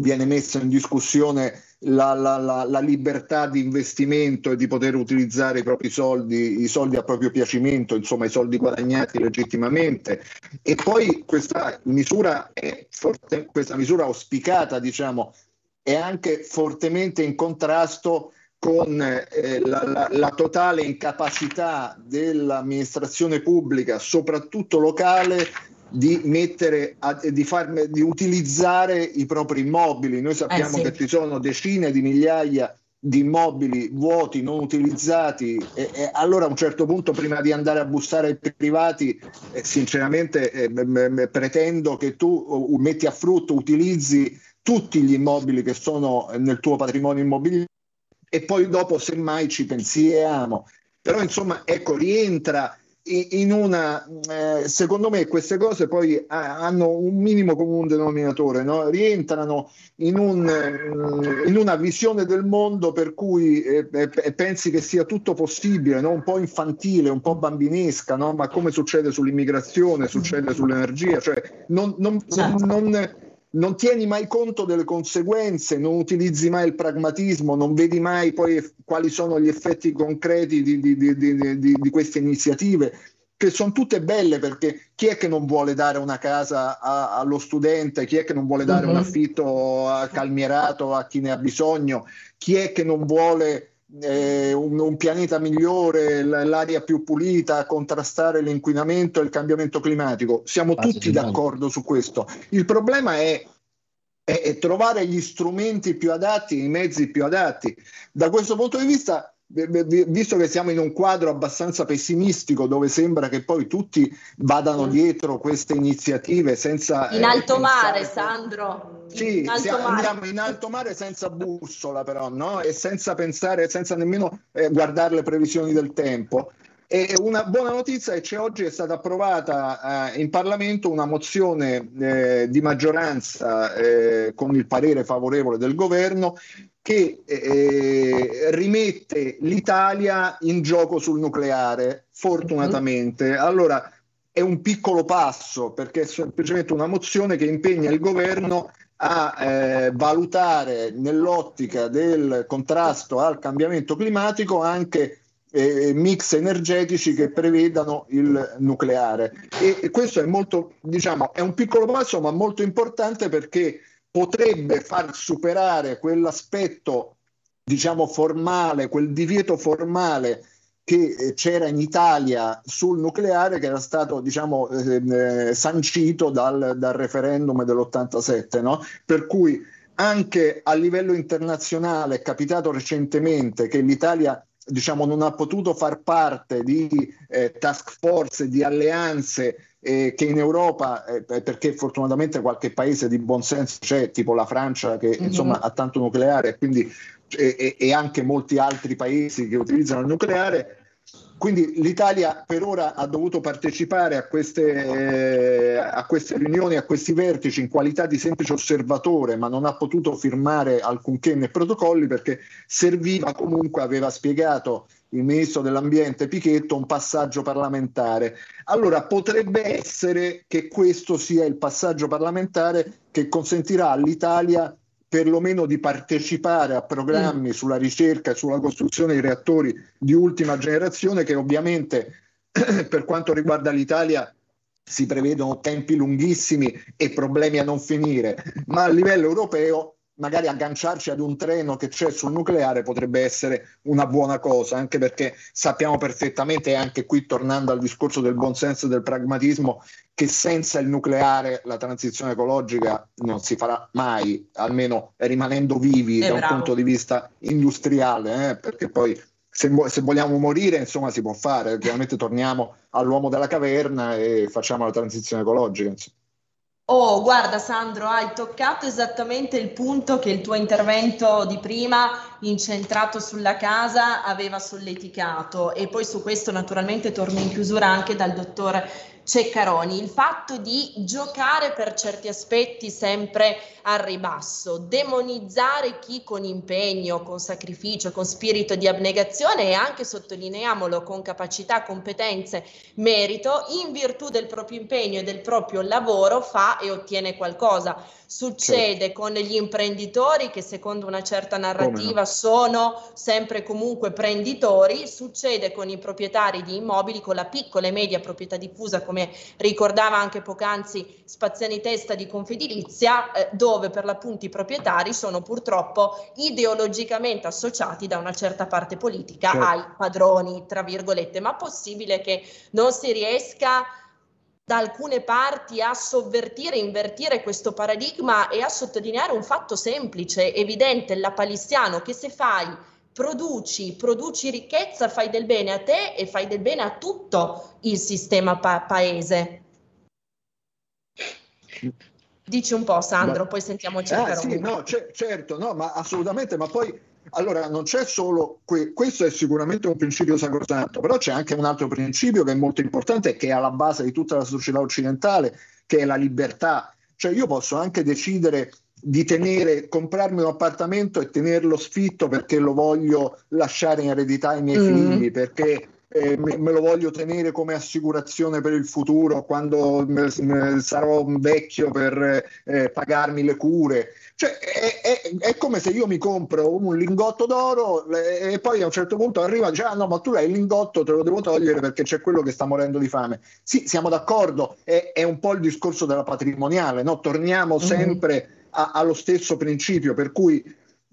viene messa in discussione la, la, la, la, libertà di investimento e di poter utilizzare i propri soldi, i soldi a proprio piacimento, insomma i soldi guadagnati legittimamente. E poi questa misura, è forte, questa misura auspicata, diciamo, è anche fortemente in contrasto con eh, la, la, totale incapacità dell'amministrazione pubblica, soprattutto locale, di mettere a, di, far, di utilizzare i propri immobili. Noi sappiamo eh sì. che ci sono decine di migliaia di immobili vuoti, non utilizzati, e, e, allora a un certo punto prima di andare a bussare ai privati, eh, sinceramente eh, m- m- pretendo che tu uh, metti a frutto, utilizzi tutti gli immobili che sono nel tuo patrimonio immobiliare e poi dopo semmai ci pensiamo. Però insomma, ecco, rientra in una, eh, secondo me queste cose poi eh, hanno un minimo comune denominatore, no? rientrano in, un, eh, in, una visione del mondo per cui eh, eh, pensi che sia tutto possibile, no? un po' infantile, un po' bambinesca, no? ma come succede sull'immigrazione, succede sull'energia, cioè non, non, certo. non non tieni mai conto delle conseguenze, non utilizzi mai il pragmatismo, non vedi mai poi quali sono gli effetti concreti di, di, di, di queste iniziative, che sono tutte belle perché chi è che non vuole dare una casa a, allo studente, chi è che non vuole dare un mhm. affitto calmierato a chi ne ha bisogno, chi è che non vuole eh, un, un, pianeta migliore, l'aria più pulita, contrastare l'inquinamento e il cambiamento climatico. Siamo tutti d'accordo su questo. Il problema è, è, è trovare gli strumenti più adatti, i mezzi più adatti. Da questo punto di vista visto che siamo in un quadro abbastanza pessimistico dove sembra che poi tutti vadano dietro queste iniziative senza in alto mare Sandro sì, in alto mare. andiamo in alto mare senza bussola però no? e senza pensare senza nemmeno eh, guardare le previsioni del tempo e una buona notizia è che oggi è stata approvata eh, in Parlamento una mozione eh, di maggioranza eh, con il parere favorevole del governo che eh, rimette l'Italia in gioco sul nucleare, fortunatamente. Mm-hmm. Allora è un piccolo passo perché è semplicemente una mozione che impegna il governo a eh, valutare nell'ottica del contrasto al cambiamento climatico anche eh, mix energetici che prevedano il nucleare. E, e questo è molto, diciamo, è un piccolo passo, ma molto importante perché potrebbe far superare quell'aspetto, diciamo, formale, quel divieto formale che eh, c'era in Italia sul nucleare che era stato diciamo, eh, eh, sancito dal, dal referendum dell'87, no? per cui anche a livello internazionale è capitato recentemente che l'Italia diciamo, non ha potuto far parte di eh, task force, di alleanze eh, che in Europa, eh, perché fortunatamente qualche paese di buon senso c'è, tipo la Francia che mm-hmm. insomma ha tanto nucleare, quindi e, e, anche molti altri paesi che utilizzano il nucleare. Quindi l'Italia per ora ha dovuto partecipare a queste, eh, a queste, riunioni, a questi vertici in qualità di semplice osservatore, ma non ha potuto firmare alcunché nei protocolli perché serviva comunque, aveva spiegato il ministro dell'ambiente Pichetto, un passaggio parlamentare. Allora potrebbe essere che questo sia il passaggio parlamentare che consentirà all'Italia perlomeno di partecipare a programmi mm. sulla ricerca e sulla costruzione di reattori di ultima generazione che ovviamente (clears throat) per quanto riguarda l'Italia si prevedono tempi lunghissimi e problemi a non finire, ma a livello europeo magari agganciarci ad un treno che c'è sul nucleare potrebbe essere una buona cosa, anche perché sappiamo perfettamente, anche qui tornando al discorso del buonsenso e del pragmatismo, che senza il nucleare la transizione ecologica non si farà mai, almeno rimanendo vivi eh, da bravo. un punto di vista industriale, eh, perché poi se, se, vogliamo morire, insomma, si può fare. Chiaramente torniamo all'uomo della caverna e facciamo la transizione ecologica. Insomma. Oh, guarda Sandro, hai toccato esattamente il punto che il tuo intervento di prima, incentrato sulla casa, aveva solleticato. E poi su questo naturalmente torno in chiusura anche dal dottor Ceccaroni, il fatto di giocare per certi aspetti sempre al ribasso, demonizzare chi con impegno, con sacrificio, con spirito di abnegazione e anche, sottolineiamolo, con capacità, competenze, merito, in virtù del proprio impegno e del proprio lavoro fa e ottiene qualcosa. Succede certo. con gli imprenditori che secondo una certa narrativa no? sono sempre comunque prenditori, succede con i proprietari di immobili, con la piccola e media proprietà diffusa, come ricordava anche poc'anzi Spaziani Testa di Confedilizia, eh, dove per l'appunto i proprietari sono purtroppo ideologicamente associati da una certa parte politica certo. ai padroni, tra virgolette, ma possibile che non si riesca da alcune parti a sovvertire, invertire questo paradigma e a sottolineare un fatto semplice, evidente, lapalissiano, che se fai, produci, produci ricchezza, fai del bene a te e fai del bene a tutto il sistema pa- paese. Dici un po', Sandro, ma, poi sentiamoci. Ah, sì, no, c- certo, no, ma assolutamente, ma poi allora, non c'è solo que- questo è sicuramente un principio sacrosanto, però c'è anche un altro principio che è molto importante che è alla base di tutta la società occidentale, che è la libertà. Cioè io posso anche decidere di tenere, comprarmi un appartamento e tenerlo sfitto perché lo voglio lasciare in eredità ai miei mm. figli, perché eh, me, me, lo voglio tenere come assicurazione per il futuro quando me, me sarò vecchio per eh, pagarmi le cure. Cioè, è, è, è, come se io mi compro un lingotto d'oro e poi a un certo punto arriva e dice: Ah, no, ma tu hai il lingotto, te lo devo togliere perché c'è quello che sta morendo di fame. Sì, siamo d'accordo, è, è un po' il discorso della patrimoniale, no? torniamo mm-hmm. Sempre a, allo stesso principio, per cui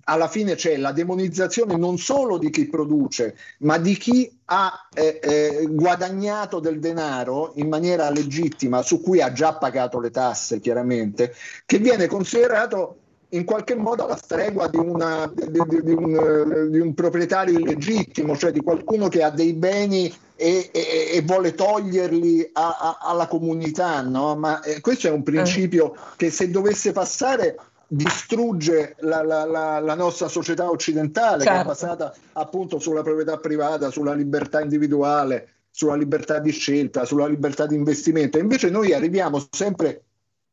alla fine c'è la demonizzazione non solo di chi produce, ma di chi ha eh, eh, guadagnato del denaro in maniera legittima, su cui ha già pagato le tasse, chiaramente, che viene considerato in qualche modo alla stregua di, una, di, di, di, un, di, un, proprietario illegittimo, cioè di qualcuno che ha dei beni e, e, e vuole toglierli a, a, alla comunità. No? Ma eh, questo è un principio che se dovesse passare distrugge la, la, la, la, nostra società occidentale certo. che è certo. basata appunto sulla proprietà privata, sulla libertà individuale, sulla libertà di scelta, sulla libertà di investimento. Invece noi arriviamo sempre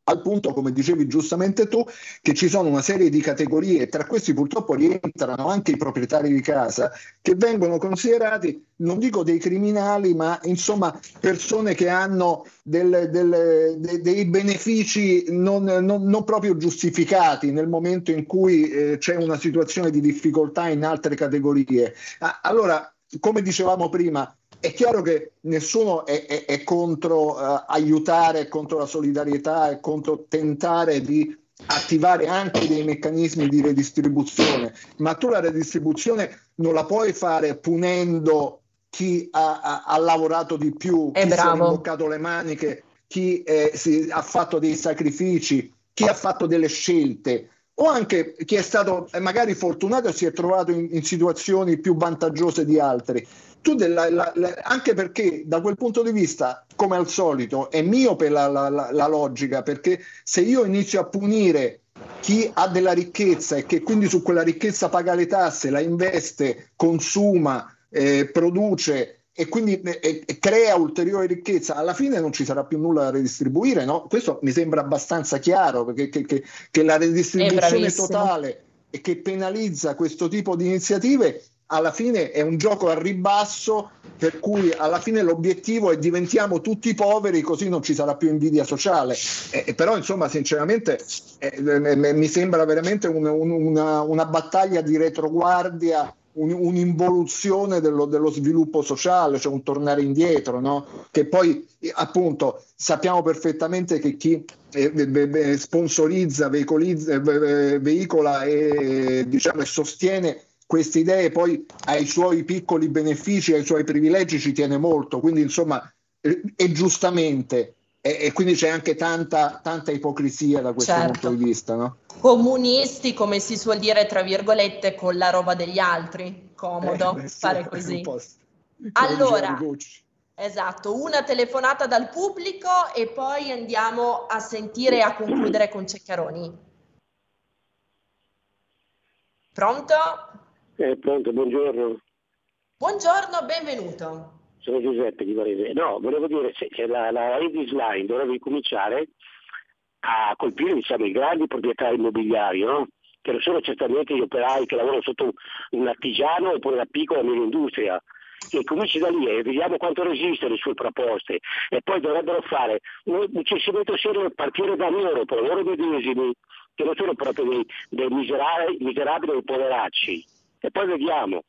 al punto, come dicevi giustamente tu, che ci sono una serie di categorie, tra questi purtroppo rientrano anche i proprietari di casa, che vengono considerati, non dico dei criminali, ma insomma persone che hanno del, del, de, dei benefici non, non, non, proprio giustificati nel momento in cui eh, c'è una situazione di difficoltà in altre categorie. Ah, allora, come dicevamo prima, è chiaro che nessuno è, è, è contro uh, aiutare, è contro la solidarietà, è contro tentare di attivare anche dei meccanismi di redistribuzione, ma tu la redistribuzione non la puoi fare punendo chi ha, ha, ha lavorato di più, chi si è imboccato le maniche, chi eh, si, ha fatto dei sacrifici, chi ha fatto delle scelte o anche chi è stato eh, magari fortunato e si è trovato in, in situazioni più vantaggiose di altri. Tu della, la, la, anche perché da quel punto di vista, come al solito, è miope la, la logica, perché se io inizio a punire chi ha della ricchezza e che quindi su quella ricchezza paga le tasse, la investe, consuma, eh, produce e quindi e, e crea ulteriore ricchezza, alla fine non ci sarà più nulla da redistribuire. No? Questo mi sembra abbastanza chiaro perché che, che, che la redistribuzione totale e che penalizza questo tipo di iniziative alla fine è un gioco a ribasso per cui alla fine l'obiettivo è diventiamo tutti poveri così non ci sarà più invidia sociale eh, però insomma sinceramente eh, mi sembra veramente un, un, una, una, battaglia di retroguardia un, un'involuzione dello, dello, sviluppo sociale, cioè un tornare indietro, no? che poi appunto sappiamo perfettamente che chi eh, sponsorizza, veicola e, diciamo, e sostiene queste idee poi ai suoi piccoli benefici, ai suoi privilegi ci tiene molto, quindi insomma e giustamente e, e, quindi c'è anche tanta, tanta ipocrisia da questo certo. punto di vista, no? Comunisti, come si suol dire, tra virgolette, con la roba degli altri. Comodo eh, fare così. Allora, esatto, una telefonata dal pubblico e poi andiamo a sentire e a concludere con Ceccaroni. Pronto? Eh, pronto, buongiorno. Buongiorno, benvenuto sono Giuseppe di Varese. No, volevo dire che la, la Edis Line dovrebbe cominciare a colpire diciamo, i grandi proprietari immobiliari, no? che non sono certamente gli operai che lavorano sotto un artigiano oppure la piccola e media industria, che cominci da lì e vediamo quanto resistono le sue proposte e poi dovrebbero fare un, un censimento serio a partire da loro, per loro medesimi, che non sono proprio dei, dei miserabili, miserabili o poveracci. E poi vediamo.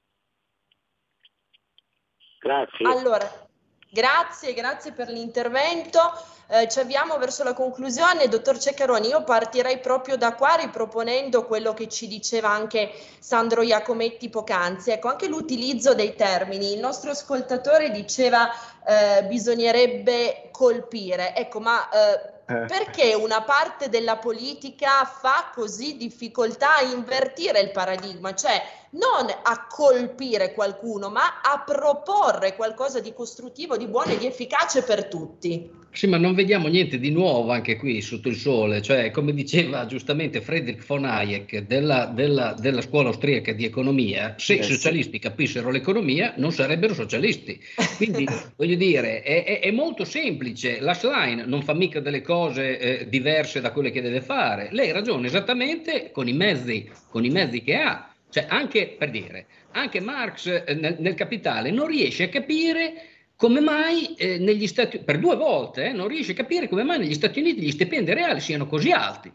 Grazie. Allora, grazie, grazie per l'intervento. Eh, ci avviamo verso la conclusione. Dottor Ceccaroni, io partirei proprio da qua riproponendo quello che ci diceva anche Sandro Iacometti poc'anzi. Ecco, anche l'utilizzo dei termini. Il nostro ascoltatore diceva eh, bisognerebbe colpire. Ecco, ma... Eh. Perché una parte della politica fa così difficoltà a invertire il paradigma, cioè non a colpire qualcuno, ma a proporre qualcosa di costruttivo, di buono e di efficace per tutti? Sì, ma non vediamo niente di nuovo anche qui sotto il sole, cioè come diceva giustamente Friedrich von Hayek della, della, della scuola austriaca di economia, se i socialisti capissero l'economia non sarebbero socialisti. Quindi (laughs) voglio dire, è, è, è, molto semplice, la Schlein non fa mica delle cose eh, diverse da quelle che deve fare, lei ragiona esattamente con i mezzi, con i mezzi che ha. Cioè anche per dire, anche Marx eh, nel, nel Capitale non riesce a capire come mai eh, negli Stati Uniti, per due volte, eh, non riesce a capire come mai negli Stati Uniti gli stipendi reali siano così alti.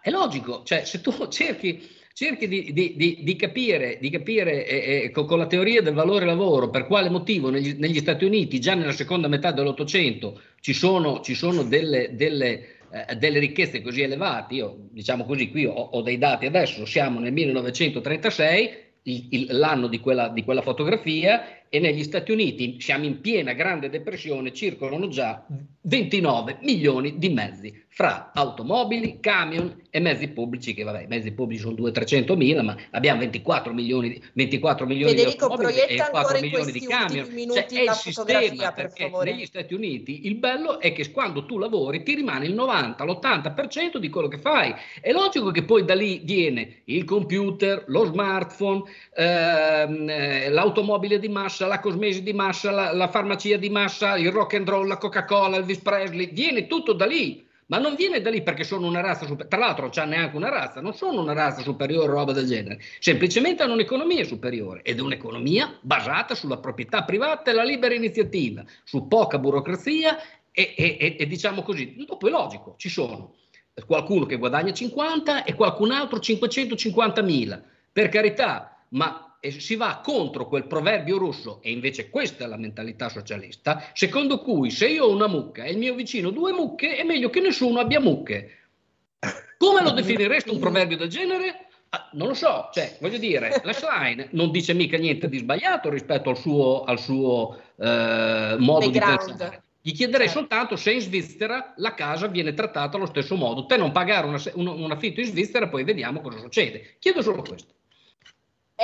È logico, cioè se tu (laughs) cerchi, cerchi di, di, di, di, capire, capire eh, eh, con, con, la teoria del valore lavoro per quale motivo negli, negli Stati Uniti già nella seconda metà dell'Ottocento ci sono, ci sono delle, delle, eh, delle, ricchezze così elevate, io diciamo così, qui ho, ho dei dati adesso, siamo nel 1936, il, il, l'anno di quella, di quella fotografia e negli Stati Uniti siamo in piena grande depressione, circolano già 29 milioni di mezzi fra automobili, camion e mezzi pubblici, che vabbè, i mezzi pubblici sono 200-300 mila, ma abbiamo 24 milioni, 24 milioni Federico, di automobili e 4 milioni di camion. Cioè, è il sistema, perché favore. negli Stati Uniti il bello è che quando tu lavori ti rimane il 90, l'80% di quello che fai. È logico che poi da lì viene il computer, lo smartphone, ehm, eh, l'automobile di massa, la cosmesi di massa, la, la farmacia di massa, il rock and roll, la Coca-Cola, Elvis Presley, viene tutto da lì ma non viene da lì perché sono una razza superiore, tra l'altro non c'è neanche una razza, non sono una razza superiore o roba del genere, semplicemente hanno un'economia superiore ed è un'economia basata sulla proprietà privata e la libera iniziativa, su poca burocrazia e, e, e, e diciamo così, dopo è logico, ci sono qualcuno che guadagna 50 e qualcun altro 550 mila, per carità, ma e si va contro quel proverbio russo, e invece questa è la mentalità socialista, secondo cui se io ho una mucca e il mio vicino due mucche, è meglio che nessuno abbia mucche. Come lo definiresti un proverbio del genere? Ah, non lo so, cioè, voglio dire, la Schlein non dice mica niente di sbagliato rispetto al suo, al suo eh, modo di pensare. Gli chiederei certo. soltanto se in Svizzera la casa viene trattata allo stesso modo. Te non pagare una, un, un affitto in Svizzera, poi vediamo cosa succede. Chiedo solo questo.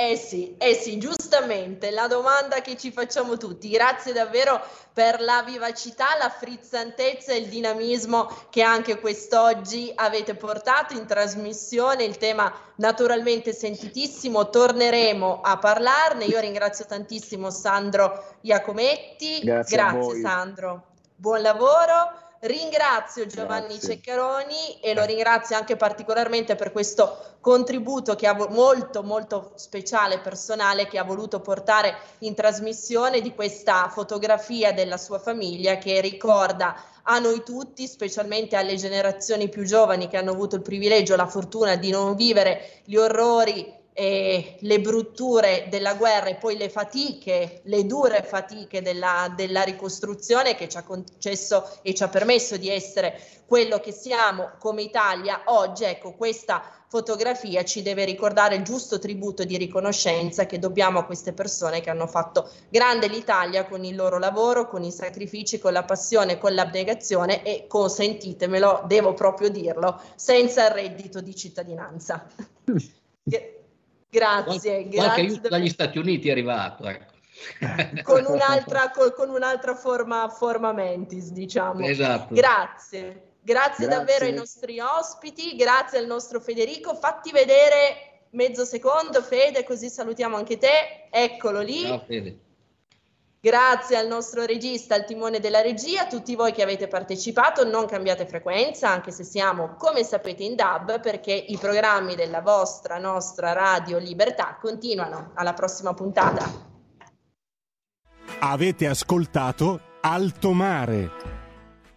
Eh sì, eh sì, giustamente, la domanda che ci facciamo tutti. Grazie davvero per la vivacità, la frizzantezza e il dinamismo che anche quest'oggi avete portato in trasmissione. Il tema naturalmente sentitissimo, torneremo a parlarne. Io ringrazio tantissimo Sandro Iacometti. Grazie, Grazie Sandro. Buon lavoro. Ringrazio Giovanni Grazie. Ceccaroni e lo ringrazio anche particolarmente per questo contributo che ha molto molto speciale e personale che ha voluto portare in trasmissione di questa fotografia della sua famiglia che ricorda a noi tutti, specialmente alle generazioni più giovani che hanno avuto il privilegio, la fortuna di non vivere gli orrori eh, le brutture della guerra e poi le fatiche, le dure fatiche della, della, ricostruzione che ci ha concesso e ci ha permesso di essere quello che siamo come Italia oggi. Ecco, questa fotografia ci deve ricordare il giusto tributo di riconoscenza che dobbiamo a queste persone che hanno fatto grande l'Italia con il loro lavoro, con i sacrifici, con la passione, con l'abnegazione e consentitemelo, devo proprio dirlo, senza il reddito di cittadinanza. (laughs) Grazie, Qual- grazie. aiuto dagli Stati Uniti è arrivato. Ecco. (laughs) con, un'altra, con, con, un'altra, forma, forma mentis, diciamo. Esatto. Grazie. Grazie, grazie davvero ai nostri ospiti, grazie al nostro Federico. Fatti vedere mezzo secondo, Fede, così salutiamo anche te. Eccolo lì. Ciao, Fede. Grazie al nostro regista, al timone della regia, a tutti voi che avete partecipato, non cambiate frequenza, anche se siamo, come sapete, in DAB, perché i programmi della vostra, nostra Radio Libertà continuano. Alla prossima puntata. Avete ascoltato Alto Mare.